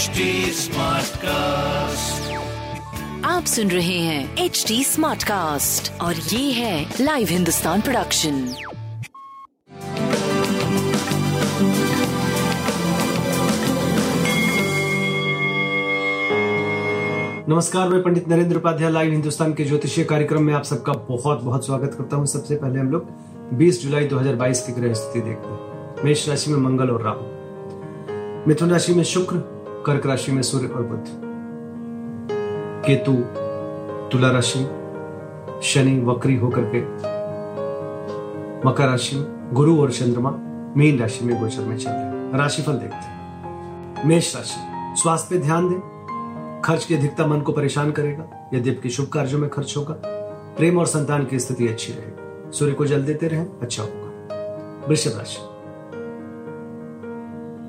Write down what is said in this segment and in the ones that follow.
HD cast आप सुन रहे हैं एच डी स्मार्ट कास्ट और ये है लाइव हिंदुस्तान प्रोडक्शन नमस्कार मैं पंडित नरेंद्र उपाध्याय लाइव हिंदुस्तान के ज्योतिषीय कार्यक्रम में आप सबका बहुत बहुत स्वागत करता हूँ। सबसे पहले हम लोग 20 जुलाई 2022 की ग्रह स्थिति देखते हैं। मेष राशि में मंगल और राहु। मिथुन राशि में शुक्र कर्क राशि में सूर्य और बुद्ध केतु, तुला राशि, शनि, वक्री होकर के। मकर राशि, गुरु और चंद्रमा मीन राशि में गोचर में चल रहे राशिफल देखते हैं। मेष राशि, स्वास्थ्य पे ध्यान दें। खर्च की अधिकता मन को परेशान करेगा। यद्यपि शुभ कार्यों में खर्च होगा। प्रेम और संतान की स्थिति अच्छी रहेगी। सूर्य को जल देते रहें अच्छा होगा। वृषभ राशि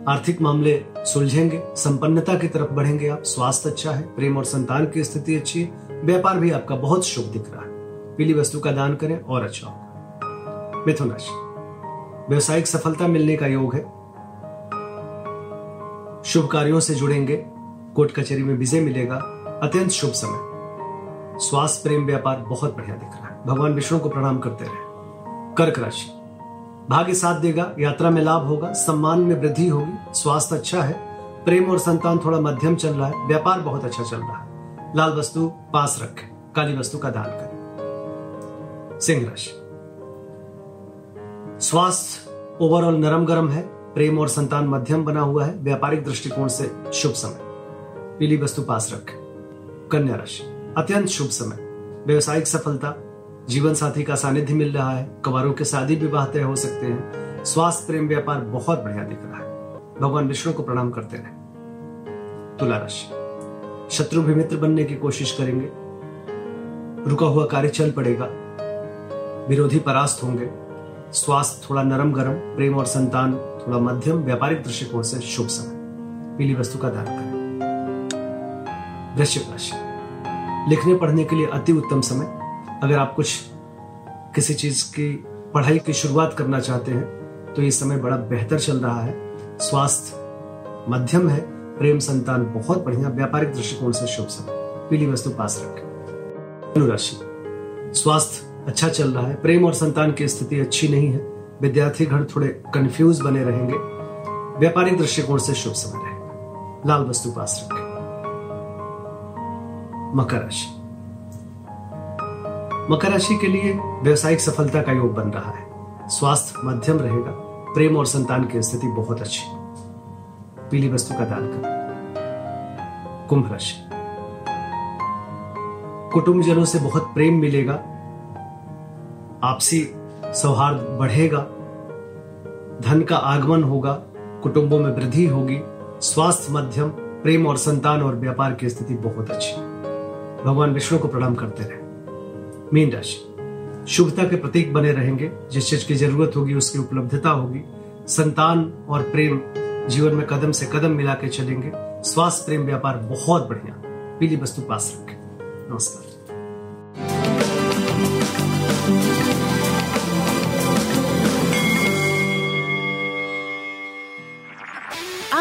आर्थिक मामले सुलझेंगे, संपन्नता की तरफ़ बढ़ेंगे आप, स्वास्थ्य अच्छा है, प्रेम और संतान की स्थिति अच्छी है, व्यापार भी आपका बहुत शुभ दिख रहा है। पीली वस्तु का दान करें और अच्छा होगा। मिथुन राशि व्यवसायिक सफलता मिलने का योग है। शुभ कार्यों से जुड़ेंगे, कोर्ट कचहरी में विजय मिलेगा, अत्यंत शुभ समय। स्वास्थ्य, प्रेम, व्यापार बहुत बढ़िया दिख रहा है। भगवान विष्णु को प्रणाम करते रहे। कर्क राशि भाग्य साथ देगा, यात्रा में लाभ होगा, सम्मान में वृद्धि होगी, स्वास्थ्य अच्छा है, प्रेम और संतान थोड़ा मध्यम चल रहा है, व्यापार बहुत अच्छा चल रहा है। लाल वस्तु पास रखें, काली वस्तु का दान करें। सिंह राशि। स्वास्थ्य ओवरऑल नरम गरम है, प्रेम और संतान मध्यम बना हुआ है, व्यापारिक दृष्टिकोण से शुभ समय। पीली वस्तु पास रखें। कन्या राशि। अत्यंत शुभ समय। व्यवसायिक सफलता जीवन साथी का सानिध्य मिल रहा है कवारों के शादी विवाह तय हो सकते हैं, स्वास्थ्य, प्रेम, व्यापार बहुत बढ़िया दिख रहा है। भगवान विष्णु को प्रणाम करते रहे। तुला राशि। शत्रु भी मित्र बनने की कोशिश करेंगे। रुका हुआ कार्य चल पड़ेगा। विरोधी परास्त होंगे। स्वास्थ्य थोड़ा नरम गरम प्रेम और संतान थोड़ा मध्यम, व्यापारिक दृष्टिकोण से शुभ समय। पीली वस्तु का दान करें। वृश्चिक राशि। लिखने पढ़ने के लिए अति उत्तम समय। अगर आप कुछ किसी चीज़ की पढ़ाई की शुरुआत करना चाहते हैं तो ये समय बड़ा बेहतर चल रहा है। स्वास्थ्य मध्यम है, प्रेम संतान बहुत बढ़िया, व्यापारिक दृष्टिकोण से शुभ समय। पीली वस्तु पास रखें। धनुराशि। स्वास्थ्य अच्छा चल रहा है, प्रेम और संतान की स्थिति अच्छी नहीं है। विद्यार्थी घर थोड़े कंफ्यूज बने रहेंगे। व्यापारिक दृष्टिकोण से शुभ समय रहेगा। लाल वस्तु पास रखें। मकर राशि। मकर राशि के लिए व्यवसायिक सफलता का योग बन रहा है। स्वास्थ्य मध्यम रहेगा। प्रेम और संतान की स्थिति बहुत अच्छी। पीली वस्तु का दान करें। कुंभ राशि। कुटुंबजनों से बहुत प्रेम मिलेगा। आपसी सौहार्द बढ़ेगा। धन का आगमन होगा। कुटुंबों में वृद्धि होगी। स्वास्थ्य मध्यम, प्रेम और संतान और व्यापार की स्थिति बहुत अच्छी। भगवान विष्णु को प्रणाम करते रहे। मीन राशि। शुभता के प्रतीक बने रहेंगे, जिस चीज़ की ज़रूरत होगी, उसकी उपलब्धता होगी। संतान और प्रेम जीवन में कदम से कदम मिला के चलेंगे। स्वास्थ्य, प्रेम, व्यापार बहुत बढ़िया। पीली वस्तु पास रखें। नमस्कार।